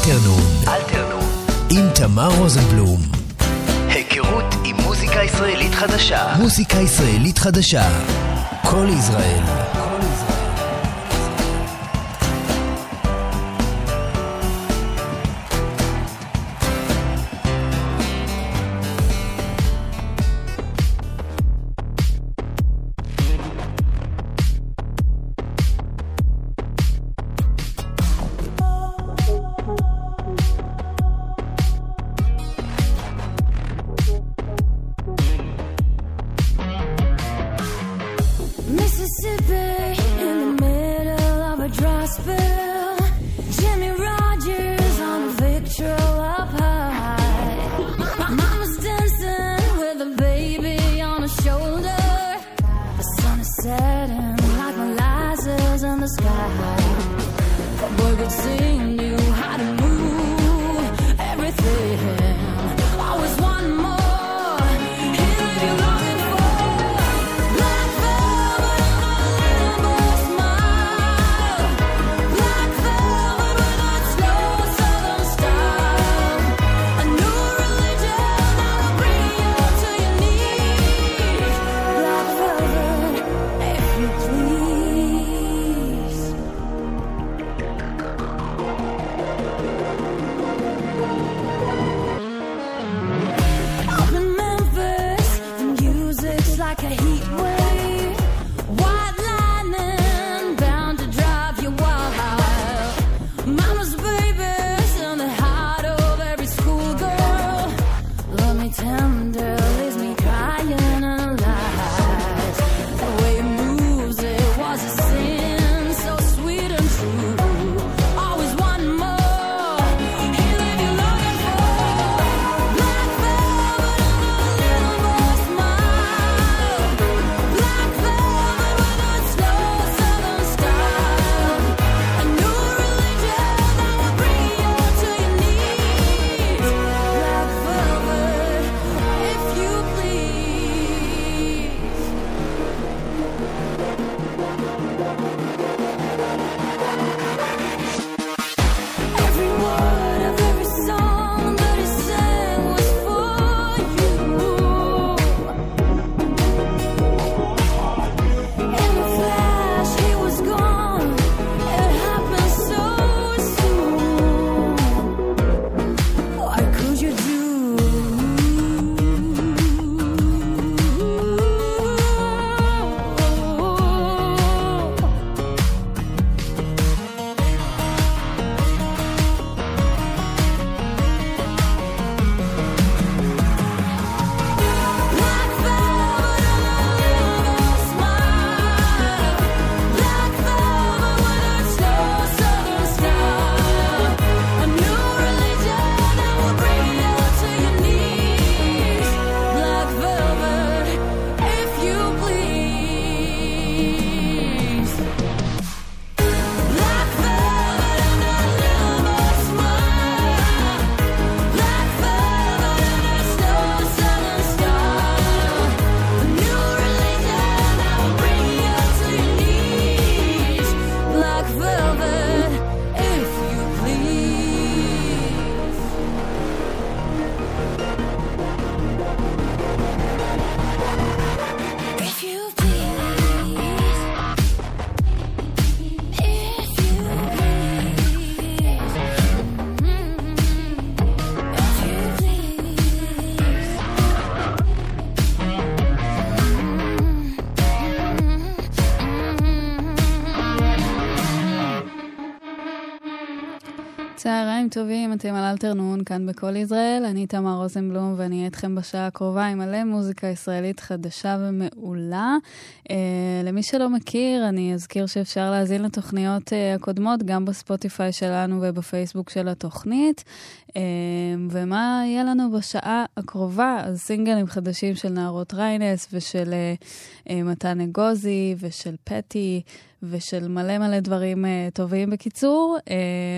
אלתרנון. אלתרנון. עם תמר רוזנבלום. היכרות עם מוזיקה ישראלית חדשה. מוזיקה ישראלית חדשה. כל ישראל. טובים, אתם על אלתרנון, כאן בכל ישראל. אני תמר רוזנבלום ואני אהיה איתכם בשעה הקרובה עם מלא מוזיקה ישראלית חדשה ומעולה. Uh, למי שלא מכיר, אני אזכיר שאפשר להאזין לתוכניות uh, הקודמות, גם בספוטיפיי שלנו ובפייסבוק של התוכנית. Uh, ומה יהיה לנו בשעה הקרובה? אז סינגלים חדשים של נערות ריינס ושל uh, מתן אגוזי ושל פטי. ושל מלא מלא דברים uh, טובים. בקיצור, uh,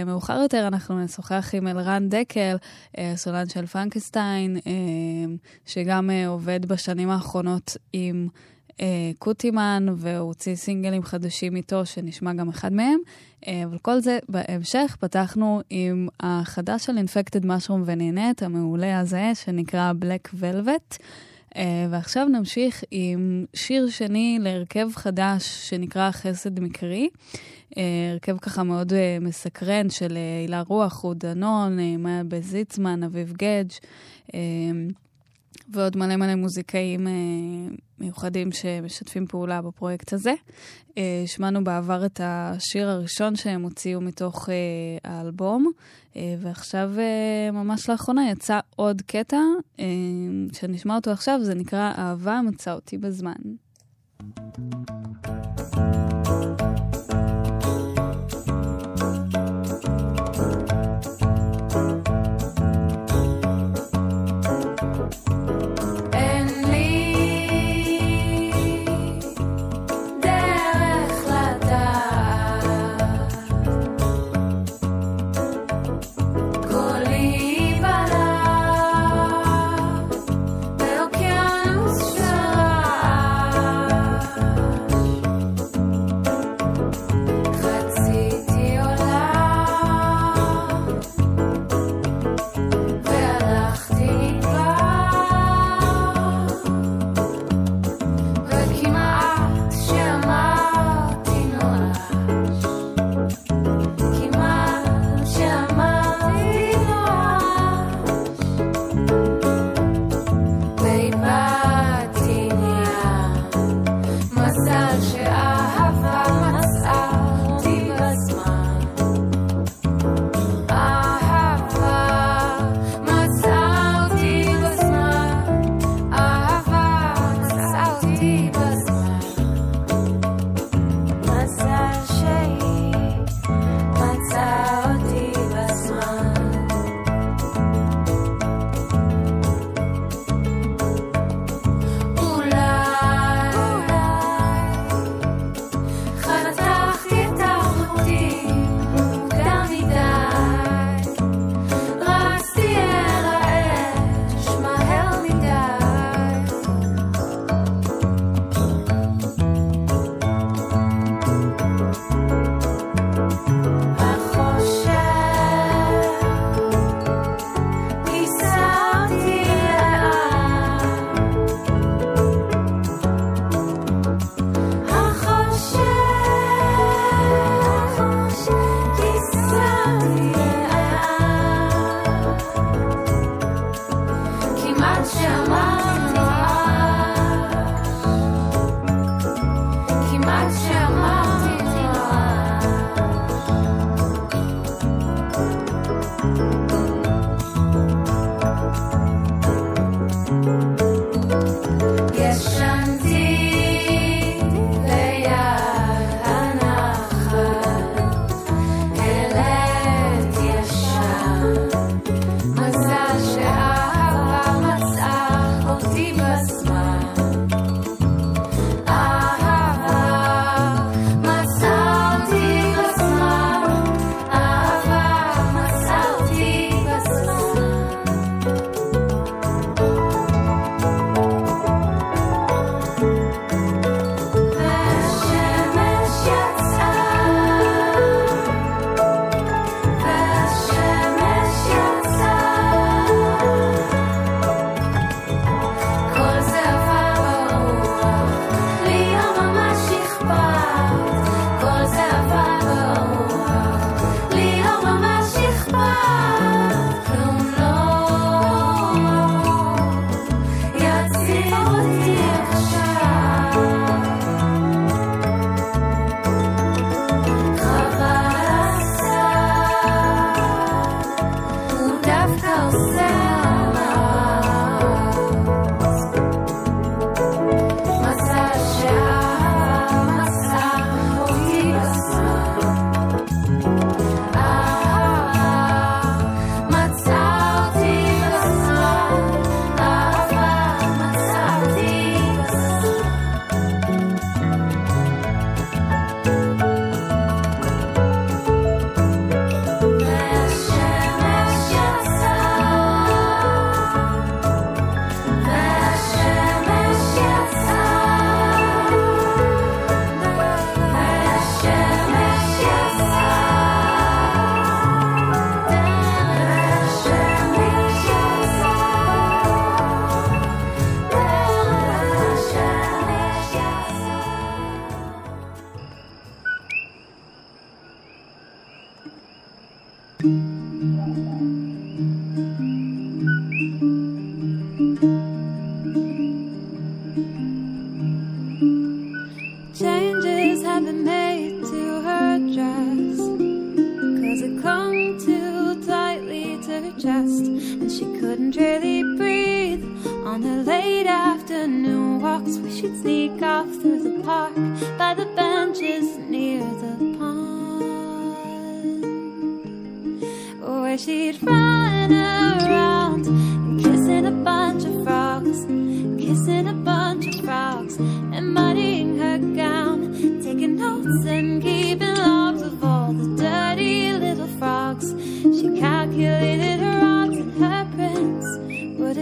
מאוחר יותר אנחנו נשוחח עם אלרן דקל, uh, סולן של פנקסטיין, uh, שגם uh, עובד בשנים האחרונות עם... אה, קוטימן, והוא הוציא סינגלים חדשים איתו, שנשמע גם אחד מהם. אה, אבל כל זה בהמשך, פתחנו עם החדש של Infected Mushroom ונהנית, המעולה הזה, שנקרא Black Velvet. Uh, ועכשיו נמשיך עם שיר שני להרכב חדש שנקרא חסד מקרי. Uh, הרכב ככה מאוד uh, מסקרן של הילה רוח, רות דנון, מאיה בזיצמן, אביב גדג'. ועוד מלא מלא מוזיקאים אה, מיוחדים שמשתפים פעולה בפרויקט הזה. אה, שמענו בעבר את השיר הראשון שהם הוציאו מתוך אה, האלבום, אה, ועכשיו, אה, ממש לאחרונה, יצא עוד קטע, אה, שנשמע אותו עכשיו, זה נקרא אהבה מצא אותי בזמן. late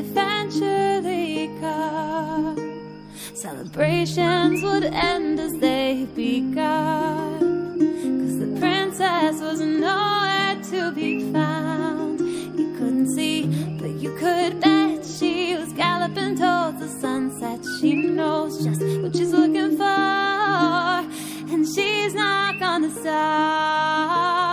eventually come. Celebrations would end as they begun. Cause the princess was nowhere to be found. You couldn't see, but you could bet she was galloping towards the sunset. She knows just what she's looking for, and she's not gonna stop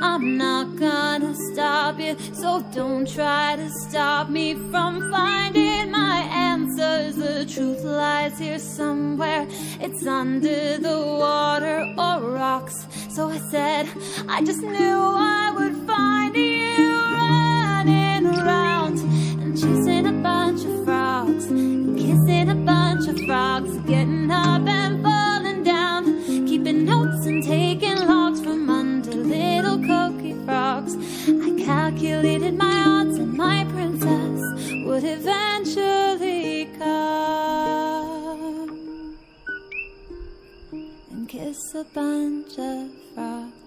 I'm not gonna stop you. So don't try to stop me from finding my answers. The truth lies here somewhere. It's under the water or rocks. So I said, I just knew I would find you running around and chasing a bunch of frogs, kissing a bunch of frogs, getting up and falling frogs. I calculated my odds, and my princess would eventually come and kiss a bunch of frogs.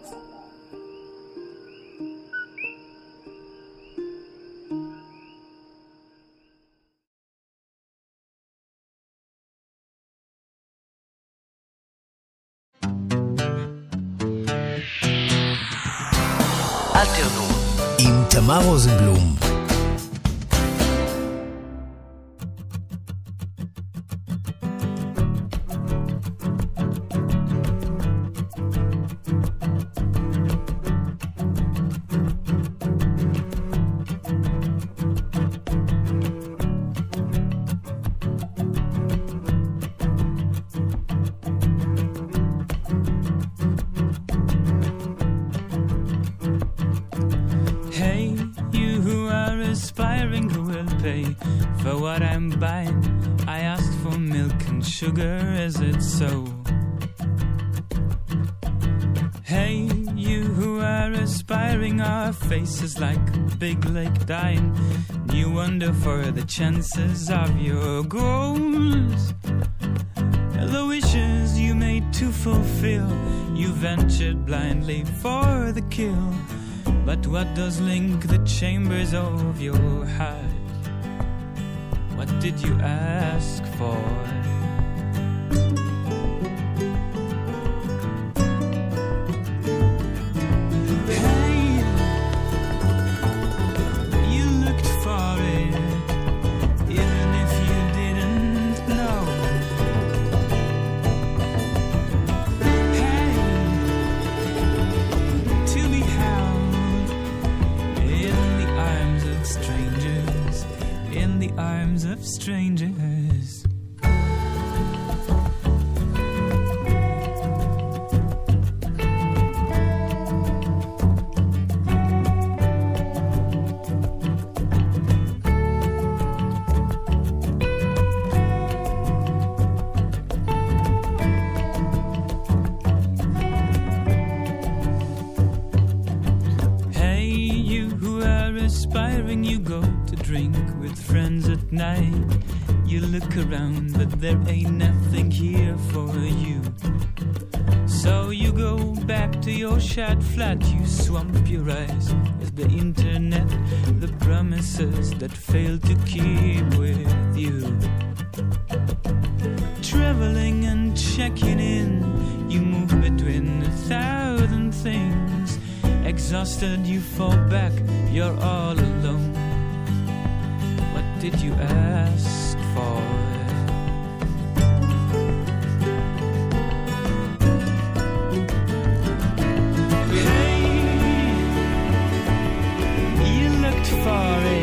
תמר רוזנבלום. Faces like a big lake dying. You wonder for the chances of your goals. The wishes you made to fulfill, you ventured blindly for the kill. But what does link the chambers of your heart? What did you ask for? Strangers. Night. You look around, but there ain't nothing here for you. So you go back to your shad flat, you swamp your eyes with the internet, the promises that failed to keep with you. Traveling and checking in. You move between a thousand things. Exhausted, you fall back, you're all alone did you ask for? Hey, you looked for it.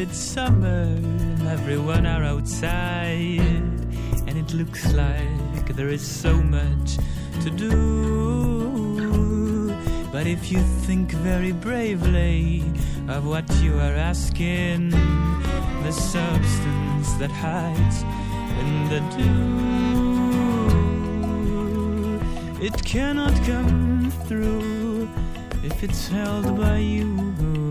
It's summer, everyone are outside, and it looks like there is so much to do. But if you think very bravely of what you are asking, the substance that hides in the dew, it cannot come through if it's held by you.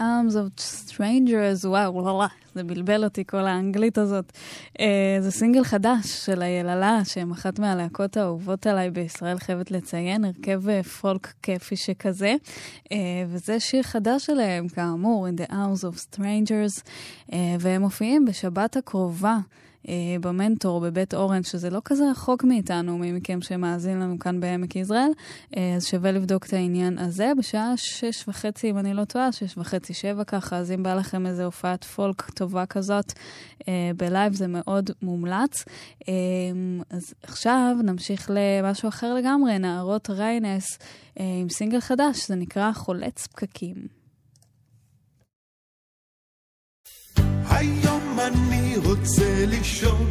Arms of Strangers, וואו, וואו, זה בלבל אותי כל האנגלית הזאת. Uh, זה סינגל חדש של היללה, שהם אחת מהלהקות האהובות עליי בישראל, חייבת לציין, הרכב uh, פולק כיפי שכזה. Uh, וזה שיר חדש שלהם, כאמור, In the Arms of Strangers, uh, והם מופיעים בשבת הקרובה. אה, במנטור בבית אורן, שזה לא כזה רחוק מאיתנו, מי מכם שמאזין לנו כאן בעמק יזרעאל, אה, אז שווה לבדוק את העניין הזה בשעה שש וחצי, אם אני לא טועה, שש וחצי, שבע ככה, אז אם בא לכם איזה הופעת פולק טובה כזאת אה, ב live, זה מאוד מומלץ. אז עכשיו נמשיך למשהו אחר לגמרי, נערות ריינס עם סינגל חדש, זה נקרא חולץ פקקים. היום אני רוצה לישון,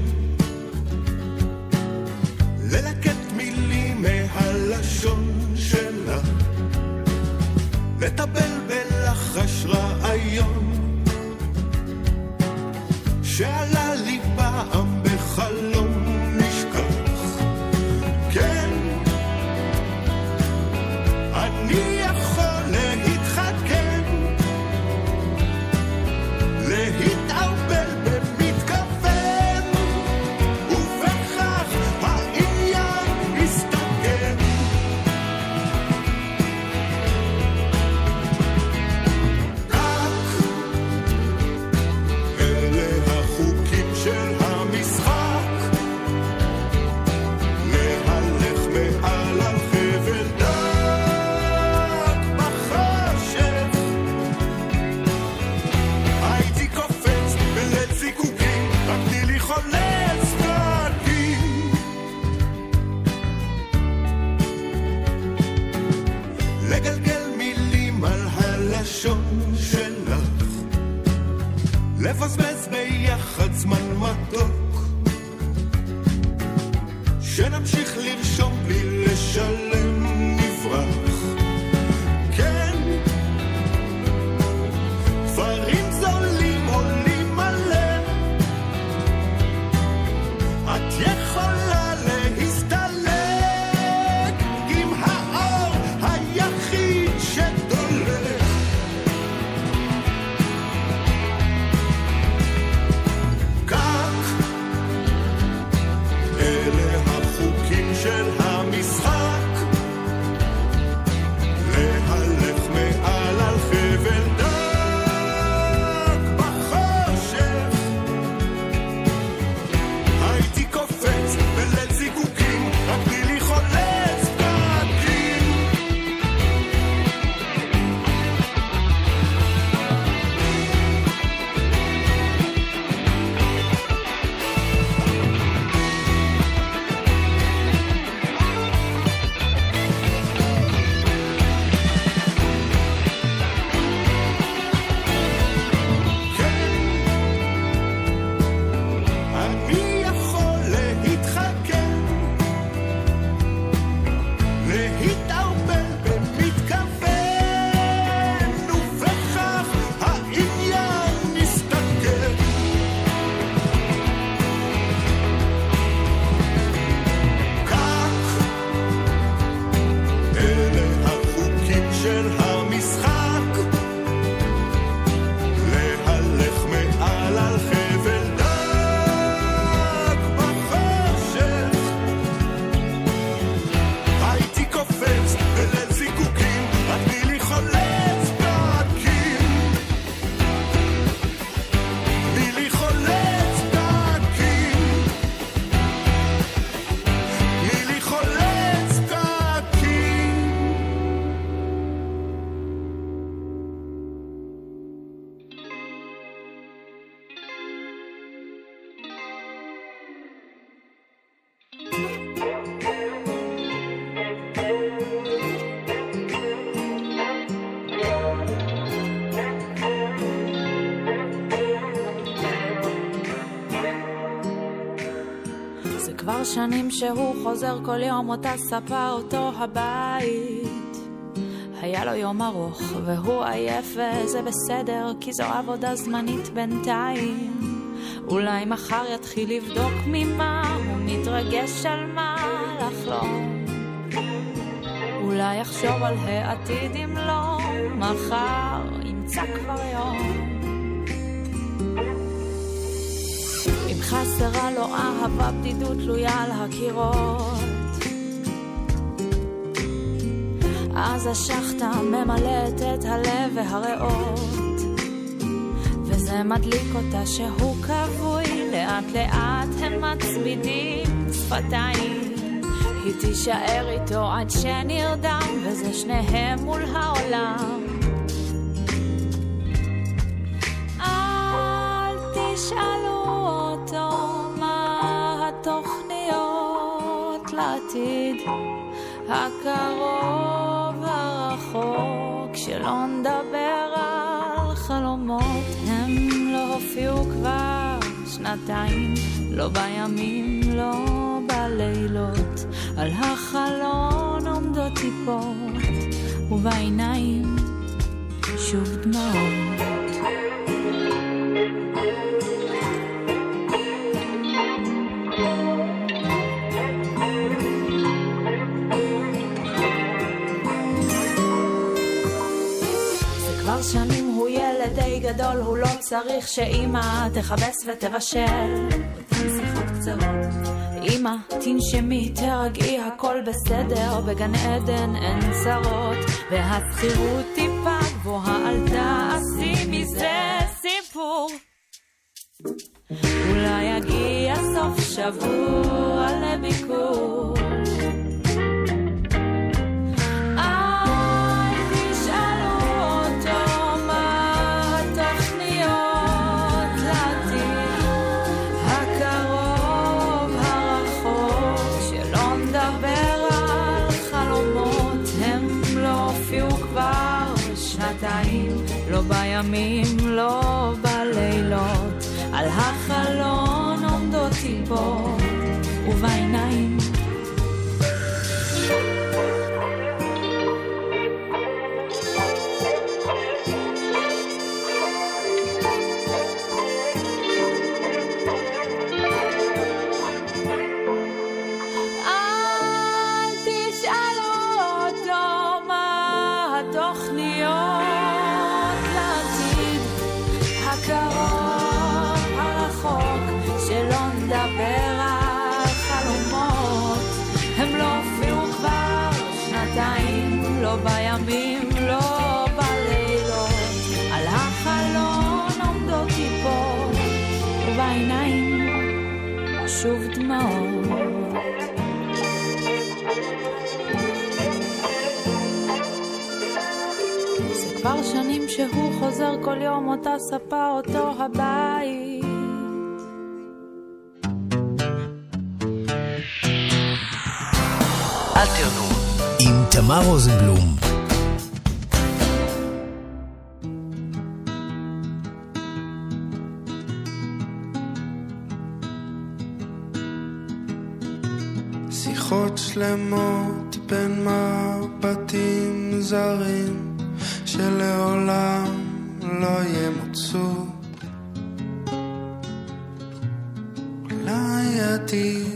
ללקט מילים מהלשון שלך, לטבל בלחש רעיון, שעלה לי פעם בחלום לבזבז ביחד זמן מתוק. שנמשיך לראות לנשום בלי שהוא חוזר כל יום אותה ספה, אותו הבית. היה לו יום ארוך והוא עייף וזה בסדר, כי זו עבודה זמנית בינתיים. אולי מחר יתחיל לבדוק ממה הוא מתרגש על מה לחלום. אולי יחשוב על העתיד אם לא, מחר ימצא כבר יום. חסרה לו אהבה, בדידות תלויה על הקירות. אז השחטה ממלאת את הלב והריאות, וזה מדליק אותה שהוא כבוי, לאט לאט הם מצמידים שפתיים. היא תישאר איתו עד שנרדם, וזה שניהם מול העולם. אל תשאלו לעתיד הקרוב הרחוק שלא נדבר על חלומות. הם לא הופיעו כבר שנתיים לא בימים לא בלילות. על החלון עומדות טיפות ובעיניים שוב דמעות גדול, הוא לא צריך שאימא תכבס ותבשל. אמא, תנשמי, תרגעי, הכל בסדר, בגן עדן אין צרות, והשכירות טיפה גבוהה אל תעשי מזה סיפור. אולי יגיע סוף שבוע לביקור. חוזר כל יום אותה ספה, אותו הבית. אלתרנון עם תמר רוזנבלום שיחות שלמות בין מבטים זרים שלעולם לא ימוצו. אולי עדיף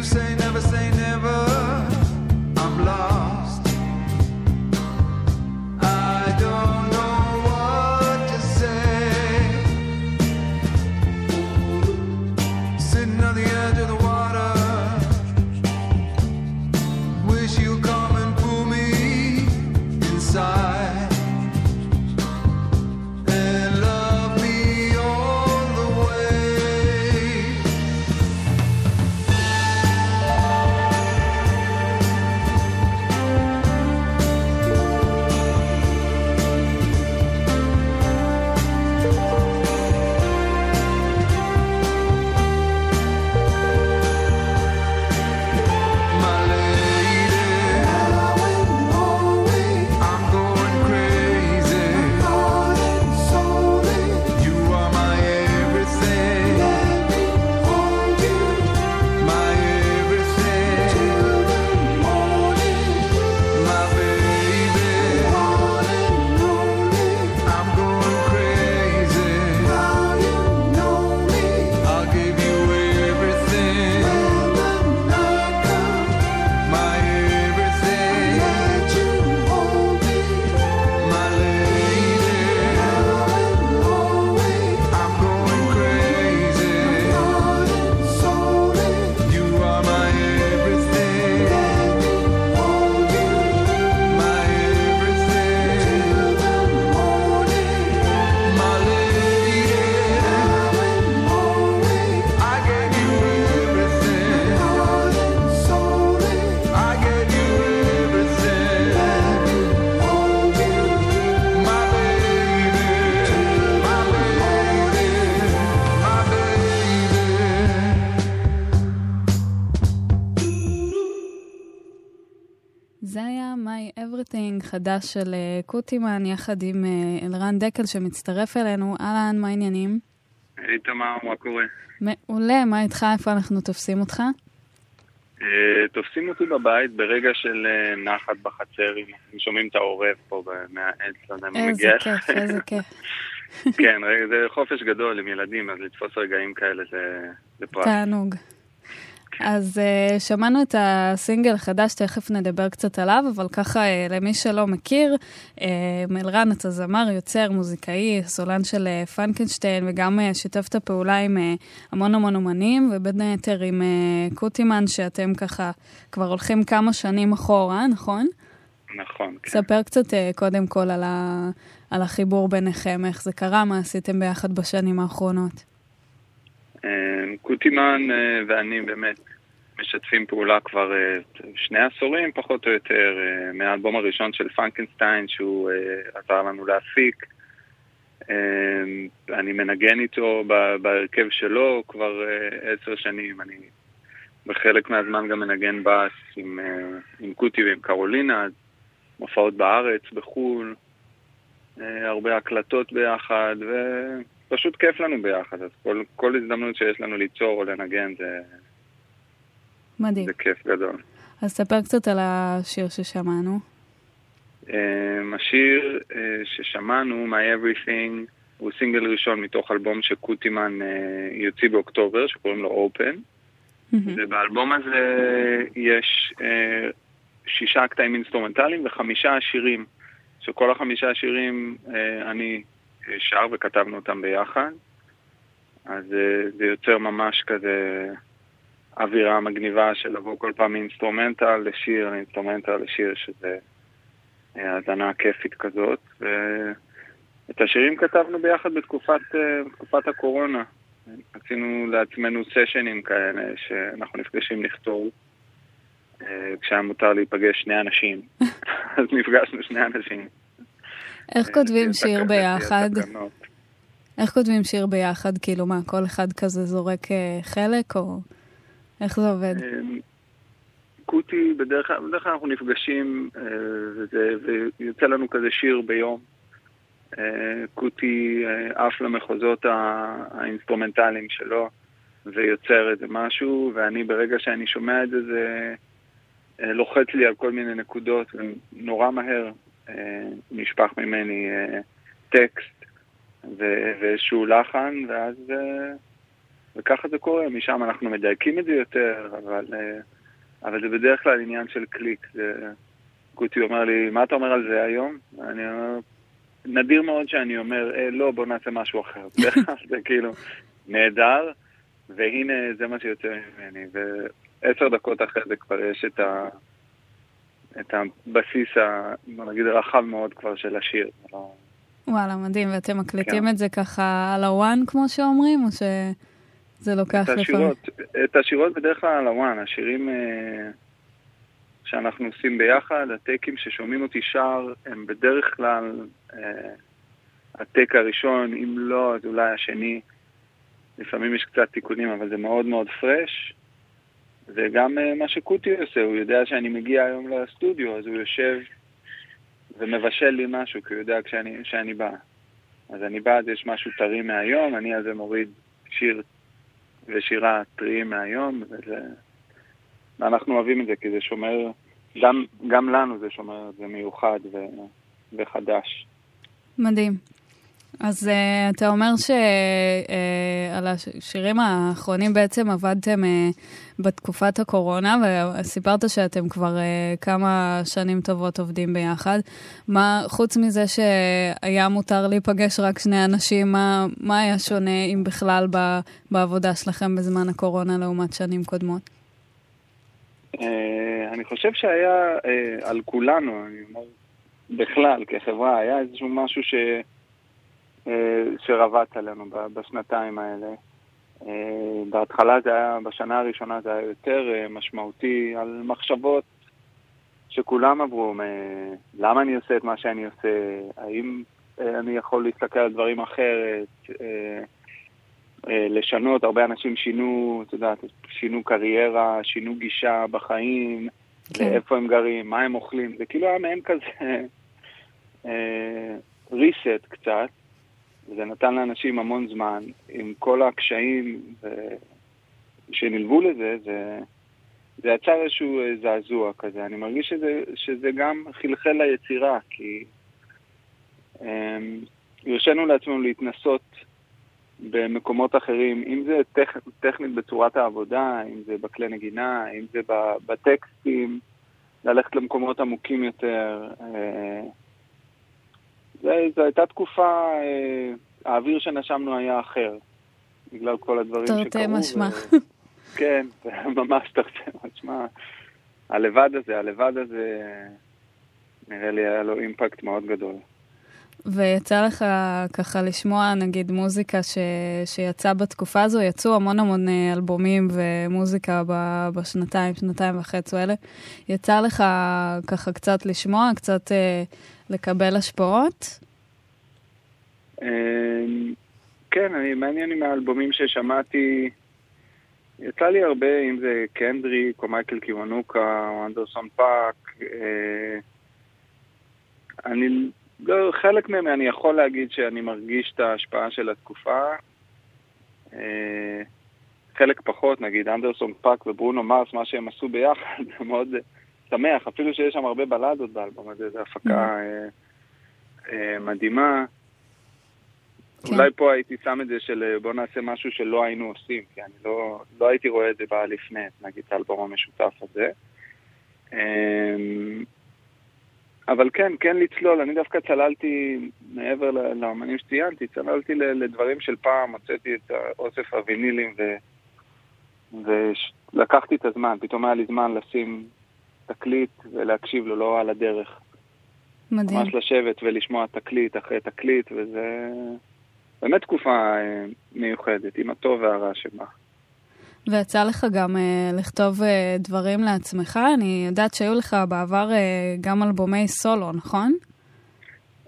you say never Everything חדש של uh, קוטימן, יחד עם uh, אלרן דקל שמצטרף אלינו. אהלן, מה העניינים? היי תמר, מה קורה? מעולה, מה איתך? איפה אנחנו תופסים אותך? Uh, תופסים אותי בבית ברגע של נחת בחצר, אם שומעים את העורב פה מהעץ, לא יודע מה מגיע. איזה כיף, איזה כיף. כן, זה חופש גדול עם ילדים, אז לתפוס רגעים כאלה זה, זה פרט. תענוג. אז uh, שמענו את הסינגל החדש, תכף נדבר קצת עליו, אבל ככה, uh, למי שלא מכיר, uh, מלרן, אתה זמר, יוצר, מוזיקאי, סולן של uh, פרנקנשטיין, וגם uh, שיתפת פעולה עם uh, המון המון אומנים, ובין היתר עם uh, קוטימן, שאתם ככה כבר הולכים כמה שנים אחורה, נכון? נכון, כן. ספר קצת uh, קודם כל על, ה, על החיבור ביניכם, איך זה קרה, מה עשיתם ביחד בשנים האחרונות. קוטימן ואני באמת משתפים פעולה כבר אה, שני עשורים פחות או יותר, אה, מהאלבום הראשון של פנקנסטיין שהוא אה, עזר לנו להפיק. אני מנגן איתו בהרכב שלו כבר עשר שנים, אני בחלק מהזמן גם מנגן בס עם, עם קוטי ועם קרולינה, מופעות בארץ, בחו"ל, הרבה הקלטות ביחד, ופשוט כיף לנו ביחד, אז כל, כל הזדמנות שיש לנו ליצור או לנגן זה, מדהים. זה כיף גדול. אז ספר קצת על השיר ששמענו. אמ, השיר אה, ששמענו, My Everything, הוא סינגל ראשון מתוך אלבום שקוטימן אה, יוציא באוקטובר, שקוראים לו Open. Mm-hmm. ובאלבום הזה יש אה, שישה קטעים אינסטרומנטליים וחמישה שירים, שכל החמישה שירים uh, אני שר וכתבנו אותם ביחד. אז אה, זה יוצר ממש כזה... אווירה מגניבה של לבוא כל פעם מאינסטרומנטל לשיר, מאינסטרומנטל לשיר, שזה אה, האזנה כיפית כזאת. ואת השירים כתבנו ביחד בתקופת, אה, בתקופת הקורונה. עשינו לעצמנו סשנים כאלה, שאנחנו נפגשים לכתוב. אה, כשהיה מותר להיפגש שני אנשים, אז נפגשנו שני אנשים. איך כותבים שיר ביחד? איך כותבים שיר ביחד? כאילו מה, כל אחד כזה זורק חלק או... איך זה עובד? אמ, קוטי, בדרך כלל אנחנו נפגשים אה, וזה, ויוצא לנו כזה שיר ביום. אה, קוטי אה, עף למחוזות האינסטרומנטליים שלו ויוצר איזה משהו, ואני ברגע שאני שומע את זה, זה לוחץ לי על כל מיני נקודות, ונורא מהר נשפך ממני טקסט ואיזשהו לחן, ואז וככה זה קורה, משם אנחנו מדייקים את זה יותר, אבל, אה, אבל זה בדרך כלל עניין של קליק. זה... קוטי אומר לי, מה אתה אומר על זה היום? אני אומר, נדיר מאוד שאני אומר, אה, לא, בוא נעשה משהו אחר. זה כאילו נהדר, והנה זה מה שיוצא ממני. ועשר דקות אחרי זה כבר יש את, ה... את הבסיס, ה... בוא נגיד, הרחב מאוד כבר של השיר. לא- וואלה, מדהים, ואתם מקליטים כן. את זה ככה על הוואן, כמו שאומרים, או ש... זה לוקח לפעמים. את השירות בדרך כלל על הוואן, השירים אה, שאנחנו עושים ביחד, הטייקים ששומעים אותי שר, הם בדרך כלל אה, הטייק הראשון, אם לא, אז אולי השני. לפעמים יש קצת תיקונים, אבל זה מאוד מאוד פרש. וגם אה, מה שקוטי עושה, הוא יודע שאני מגיע היום לסטודיו, אז הוא יושב ומבשל לי משהו, כי הוא יודע כשאני, כשאני בא. אז אני בא, אז יש משהו טרי מהיום, אני אז מוריד שיר ושירה טריים מהיום, וזה... ואנחנו אוהבים את זה כי זה שומר, גם, גם לנו זה שומר, זה מיוחד ו... וחדש. מדהים. אז uh, אתה אומר שעל uh, השירים האחרונים בעצם עבדתם uh, בתקופת הקורונה, וסיפרת שאתם כבר uh, כמה שנים טובות עובדים ביחד. מה, חוץ מזה שהיה מותר להיפגש רק שני אנשים, מה, מה היה שונה, אם בכלל, ב, בעבודה שלכם בזמן הקורונה לעומת שנים קודמות? Uh, אני חושב שהיה uh, על כולנו, אני אומר, בכלל, כחברה, היה איזשהו משהו ש... אה, שרבץ עלינו בשנתיים האלה. אה, בהתחלה זה היה, בשנה הראשונה זה היה יותר אה, משמעותי על מחשבות שכולם עברו, למה אני עושה את מה שאני עושה, האם אני יכול להסתכל על דברים אחרת, לשנות, הרבה אנשים שינו, את יודעת, שינו קריירה, שינו גישה בחיים. כן. לאיפה הם גרים, מה הם אוכלים. זה כאילו היה מעין כזה אה, reset קצת, וזה נתן לאנשים המון זמן, עם כל הקשיים ו- שנלוו לזה, זה, זה יצר איזשהו אה, זעזוע כזה. אני מרגיש שזה, שזה גם חלחל ליצירה, כי אה, הרשינו לעצמנו להתנסות במקומות אחרים, אם זה טכ, טכנית בצורת העבודה, אם זה בכלי נגינה, אם זה בטקסטים, ללכת למקומות עמוקים יותר. אה, זו הייתה תקופה, אה, האוויר שנשמנו היה אחר, בגלל כל הדברים שקרו. תרתי משמע. ו... כן, ממש תרתי משמע. הלבד הזה, הלבד הזה, נראה לי היה לו אימפקט מאוד גדול. ויצא לך ככה לשמוע נגיד מוזיקה ש... שיצאה בתקופה הזו, יצאו המון המון אה, אלבומים ומוזיקה ב... בשנתיים, שנתיים וחצי האלה. יצא לך ככה קצת לשמוע, קצת אה, לקבל השפעות? אמ, כן, אני מעניין עם האלבומים ששמעתי. יצא לי הרבה, אם זה קנדריק או מייקל קיוונוקה או אנדרסון פאק. אה, אני, חלק מהם אני יכול להגיד שאני מרגיש את ההשפעה של התקופה. אה, חלק פחות, נגיד אנדרסון פאק וברונו מרס, מה שהם עשו ביחד, זה מאוד שמח, אפילו שיש שם הרבה בלדות באלבום הזה, זו הפקה אה, אה, מדהימה. כן. אולי פה הייתי שם את זה של בוא נעשה משהו שלא היינו עושים, כי אני לא, לא הייתי רואה את זה בא לפני, נגיד האלבום המשותף הזה. אבל כן, כן לצלול, אני דווקא צללתי, מעבר לאמנים שציינתי, צללתי לדברים של פעם, הוצאתי את אוסף הווינילים ו... ולקחתי את הזמן, פתאום היה לי זמן לשים תקליט ולהקשיב לו, לא על הדרך. מדהים. ממש לשבת ולשמוע תקליט אחרי תקליט, וזה באמת תקופה אה, מיוחדת, עם הטוב והרע שבה. ויצא לך גם uh, לכתוב uh, דברים לעצמך? אני יודעת שהיו לך בעבר uh, גם אלבומי סולו, נכון?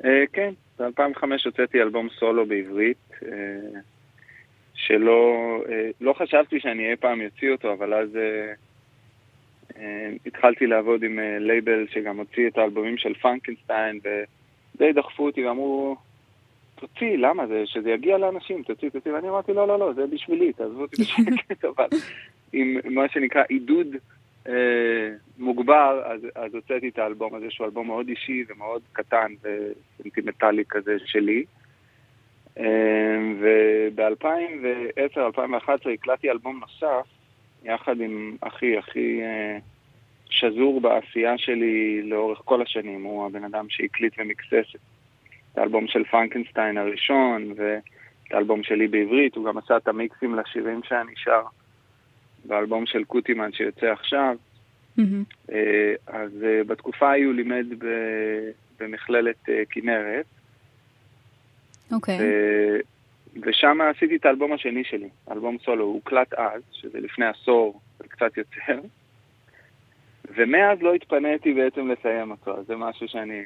אה, כן, ב-2005 הוצאתי אלבום סולו בעברית, אה, שלא אה, לא חשבתי שאני אי פעם אוציא אותו, אבל אז אה, אה, התחלתי לעבוד עם אה, לייבל שגם הוציא את האלבומים של פרנקנשטיין, ודי דחפו אותי ואמרו, תוציא, למה זה? שזה יגיע לאנשים, תוציא, תוציא, ואני אמרתי, לא, לא, לא, זה בשבילי, תעזבו אותי בשקט, אבל עם מה שנקרא עידוד אה, מוגבר, אז, אז הוצאתי את האלבום הזה, שהוא אלבום מאוד אישי ומאוד קטן וסנטימנטלי כזה שלי. אה, וב-2010-2011 הקלטתי אלבום נוסף, יחד עם אחי, אחי אה, שזור בעשייה שלי לאורך כל השנים, הוא הבן אדם שהקליט ומקסס את האלבום של פרנקנשטיין הראשון, ואת האלבום שלי בעברית, הוא גם עשה את המיקסים לשירים שאני שר באלבום של קוטימן שיוצא עכשיו. מהמם. אה, אז אה, בתקופה ההיא הוא לימד ב- במכללת אה, כנרת, אוקיי. ו- ושם עשיתי את האלבום השני שלי, אלבום סולו, הוא הוקלט אז, שזה לפני עשור וקצת יותר, ומאז לא התפניתי בעצם לסיים אותו, אז זה משהו שאני,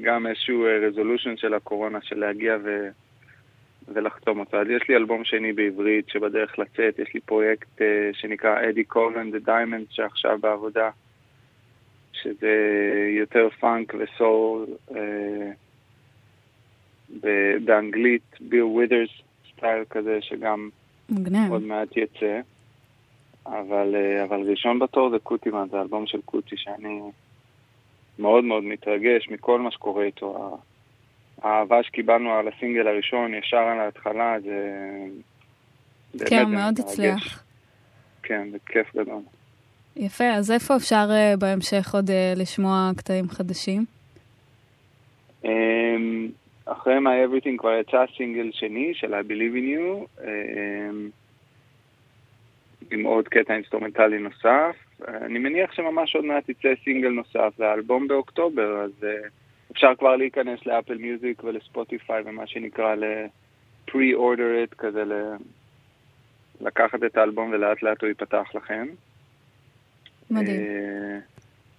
גם איזשהו resolution של הקורונה, של להגיע ו... ולחתום אותו. אז יש לי אלבום שני בעברית שבדרך לצאת, יש לי פרויקט uh, שנקרא Eddie Cole and The Diamond, שעכשיו בעבודה, שזה יותר פאנק וסול uh, באנגלית, ביל ווידרס סטייל כזה, שגם מגניב. עוד מעט יצא. אבל, uh, אבל ראשון בתור זה קוטימן, זה אלבום של קוטי שאני מאוד מאוד מתרגש מכל מה שקורה איתו. האהבה שקיבלנו על הסינגל הראשון ישר על ההתחלה, זה... כן, זה מאוד. הצליח. כן, זה כיף גדול. יפה, אז איפה אפשר אה, בהמשך עוד אה, לשמוע קטעים חדשים? אמ, אחרי My Everything כבר יצא סינגל שני של I Believe in You, אמ, עם עוד קטע אינסטרומנטלי נוסף. אני מניח שממש עוד מעט יצא סינגל נוסף, והאלבום באוקטובר, אז אה, אפשר כבר להיכנס לאפל מיוזיק ולספוטיפיי ומה שנקרא ל-pre-order it, כזה ל- לקחת את האלבום ולאט לאט הוא ייפתח לכם. מדהים. אה,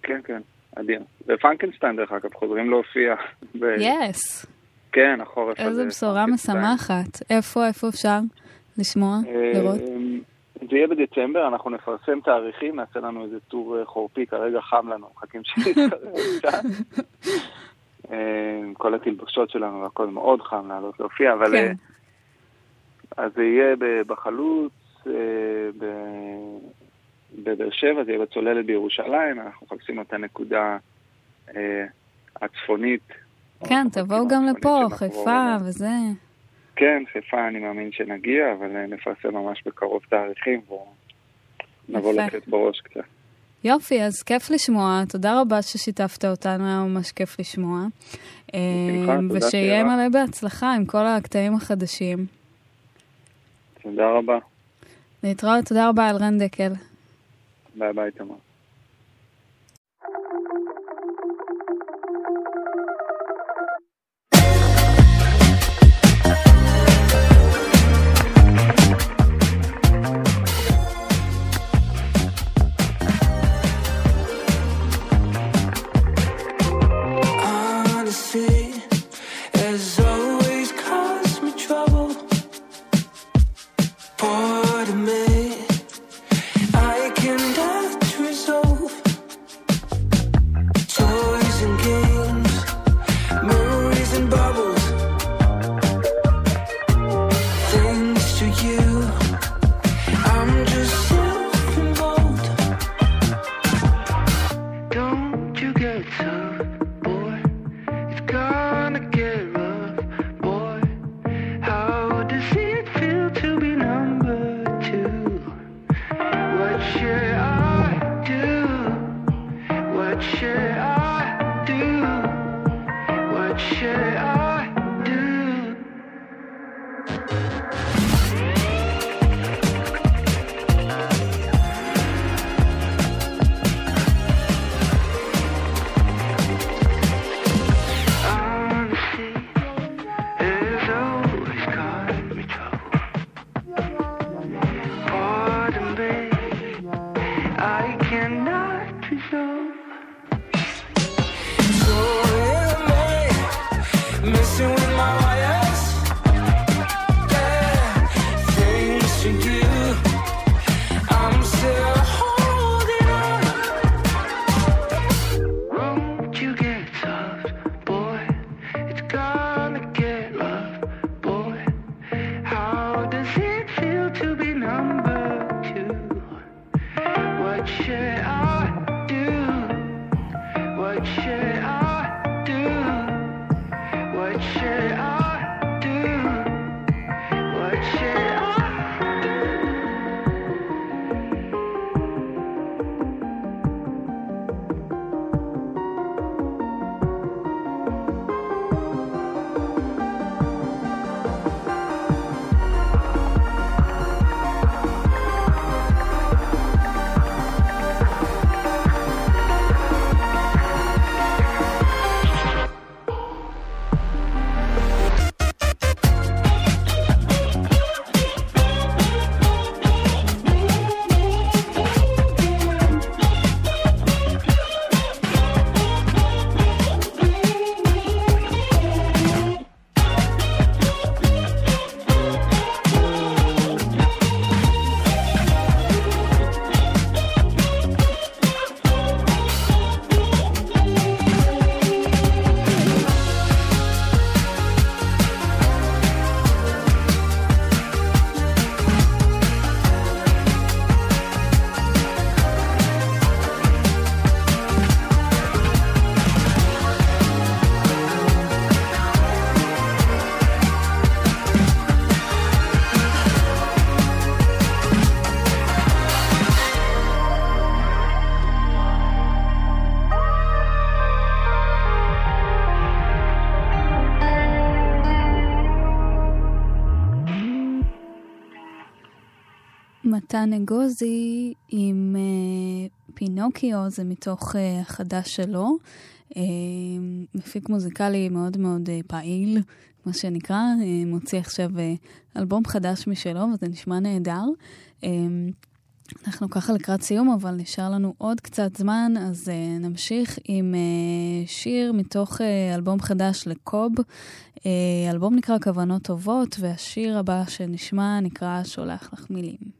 כן, כן, אדיר. ופרנקנשטיין, דרך אגב, חוזרים להופיע. יס, כן, החורף הזה. איזה בשורה. משמחת. איפה, איפה אפשר לשמוע, אה, לראות? זה יהיה בדצמבר, אנחנו נפרסם תאריכים, נעשה לנו איזה טור אה, חורפי, כרגע חם לנו, מחכים שיתקרב קצת. אה, כל התלבושות שלנו והכל מאוד חם לעלות להופיע, אבל... כן. אה, אז זה יהיה בחלוץ, בבאר שבע, זה יהיה בצוללת בירושלים, אנחנו מחפשים את הנקודה הצפונית. כן, או תבואו גם לפה, חיפה וזה. כן, חיפה אני מאמין שנגיע, אבל אה, נפרסם ממש בקרוב תאריכים ונבוא. לתת בראש קצת. יופי, אז כיף לשמוע. תודה רבה ששיתפת אותנו, היה ממש כיף לשמוע. אה, תודה ושיהיה. מלא בהצלחה עם כל הקטעים החדשים. תודה רבה. להתראות, תודה רבה, אלרן דקל. ביי ביי, תמר. מתן אגוזי עם uh, פינוקיו, זה מתוך uh, החדש שלו. Uh, מפיק מוזיקלי מאוד מאוד uh, פעיל, מה שנקרא, uh, מוציא עכשיו uh, אלבום חדש משלו, וזה נשמע נהדר. Uh, אנחנו ככה לקראת סיום, אבל נשאר לנו עוד קצת זמן, אז uh, נמשיך עם uh, שיר מתוך uh, אלבום חדש לקוב. Uh, אלבום נקרא כוונות טובות, והשיר הבא שנשמע נקרא שולח לך מילים.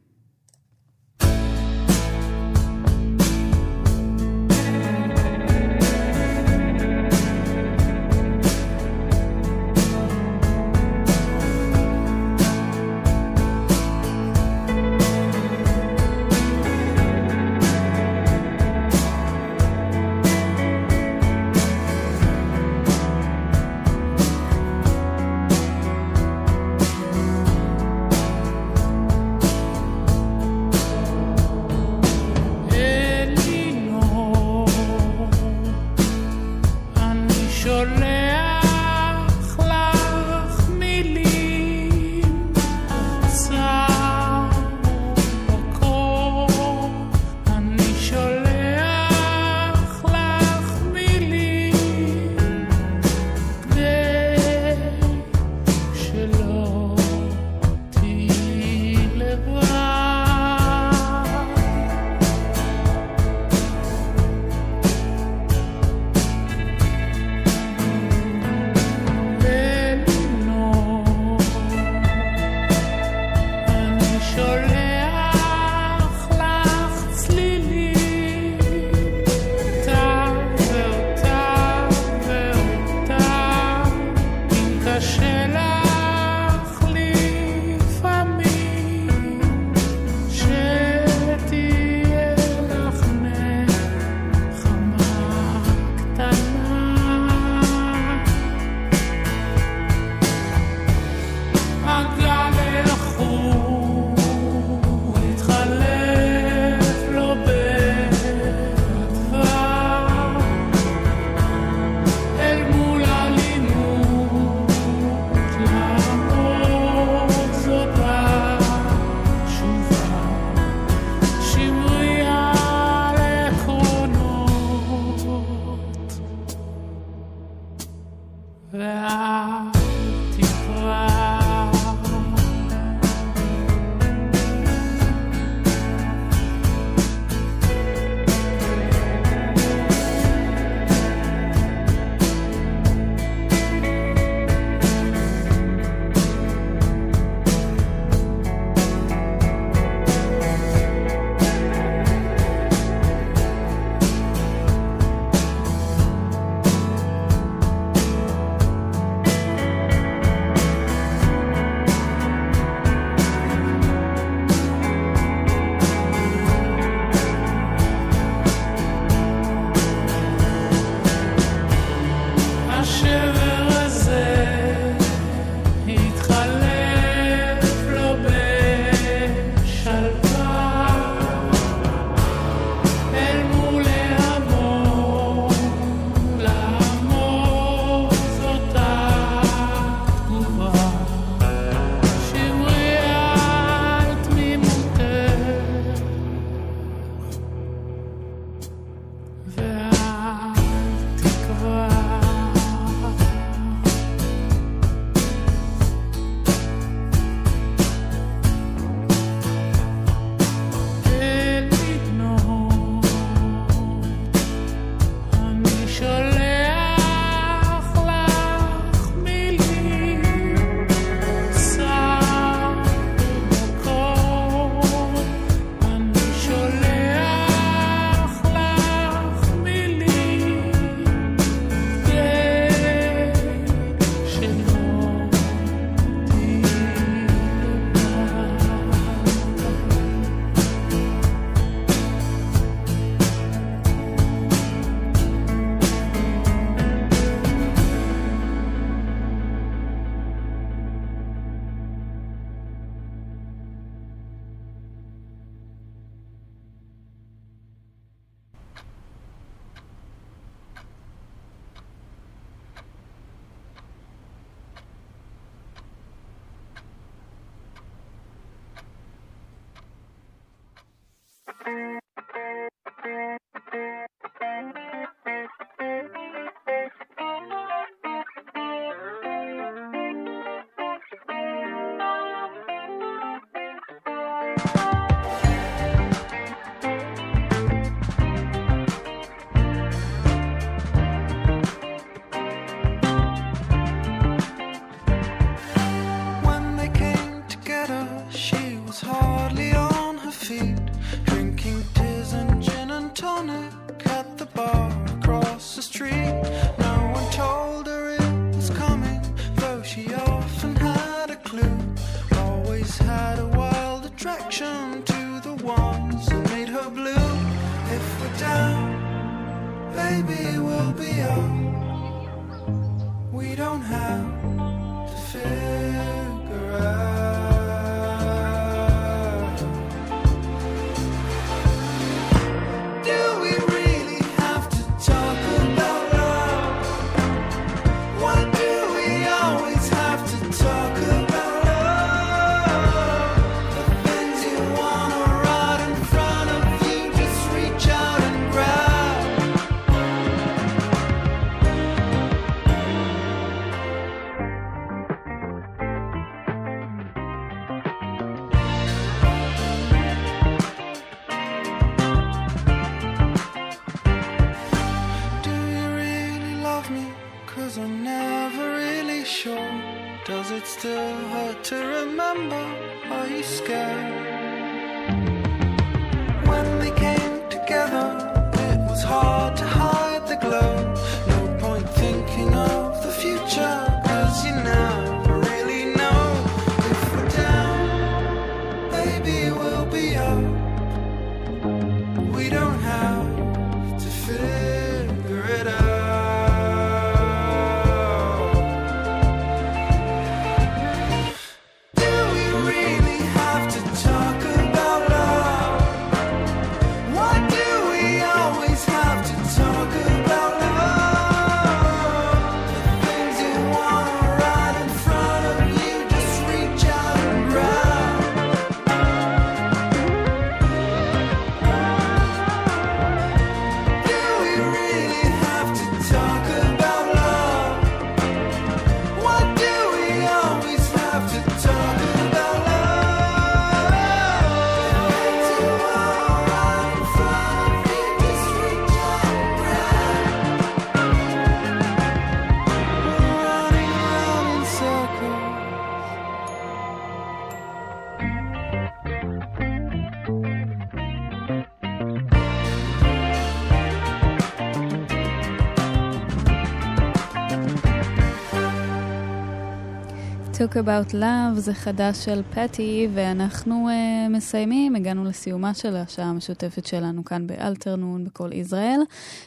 Talk About Love זה חדש של פטי, ואנחנו uh, מסיימים, הגענו לסיומה של השעה המשותפת שלנו כאן באלטרנון, בכל ישראל.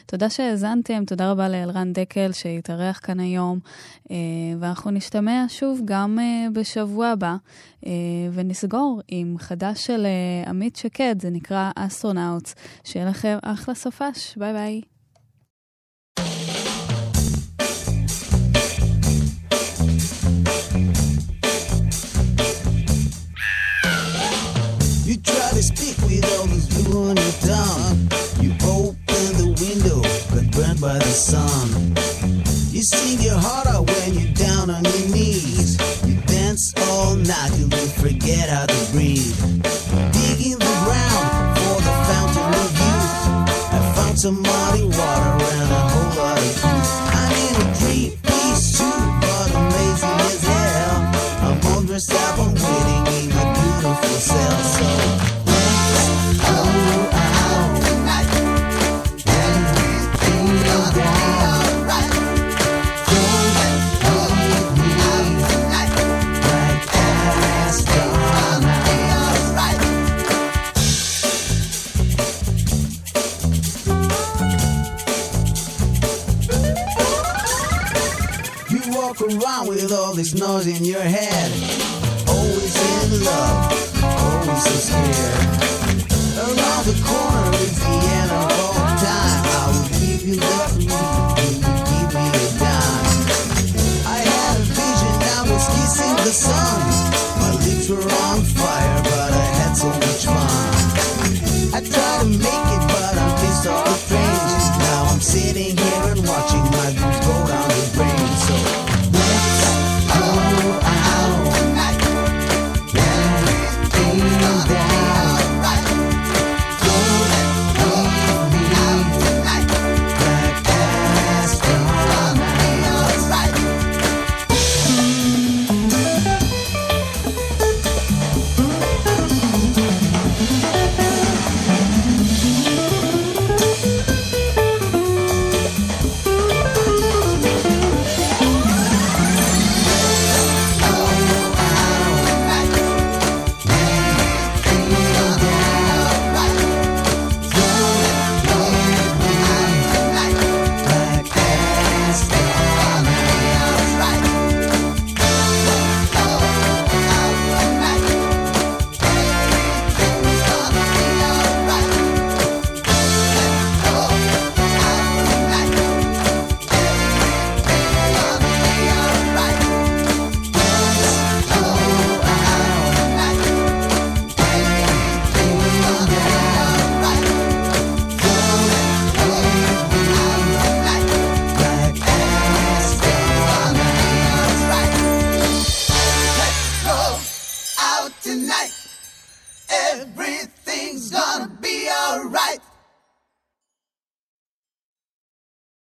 תודה שהאזנתם, תודה רבה לאלרן דקל שהתארח כאן היום, uh, ואנחנו נשתמע שוב גם uh, בשבוע הבא, uh, ונסגור עם חדש של uh, עמית שקד, זה נקרא Astronauts. שיהיה לכם אחלה סופש, ביי ביי. Burned by the sun. You sing your heart out when you're down on your knees. You dance all night till you forget how to breathe. Digging the ground for the fountain of youth. I found some muddy water and a whole lot of food. I need a three-piece suit, but I'm lazy as hell. I'm all dressed up, I'm waiting in my beautiful cell. So around with all this noise in your head. Always in love, always so scared.